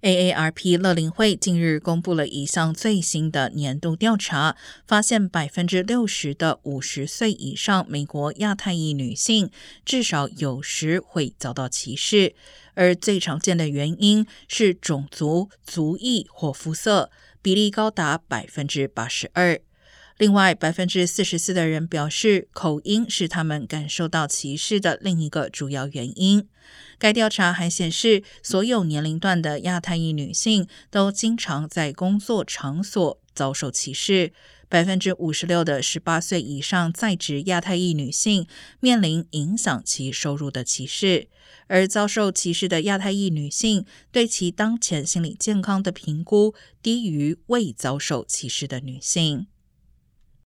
AARP 乐龄会近日公布了一项最新的年度调查，发现百分之六十的五十岁以上美国亚太裔女性至少有时会遭到歧视，而最常见的原因是种族、族裔或肤色，比例高达百分之八十二。另外，百分之四十四的人表示，口音是他们感受到歧视的另一个主要原因。该调查还显示，所有年龄段的亚太裔女性都经常在工作场所遭受歧视。百分之五十六的十八岁以上在职亚太裔女性面临影响其收入的歧视，而遭受歧视的亚太裔女性对其当前心理健康的评估低于未遭受歧视的女性。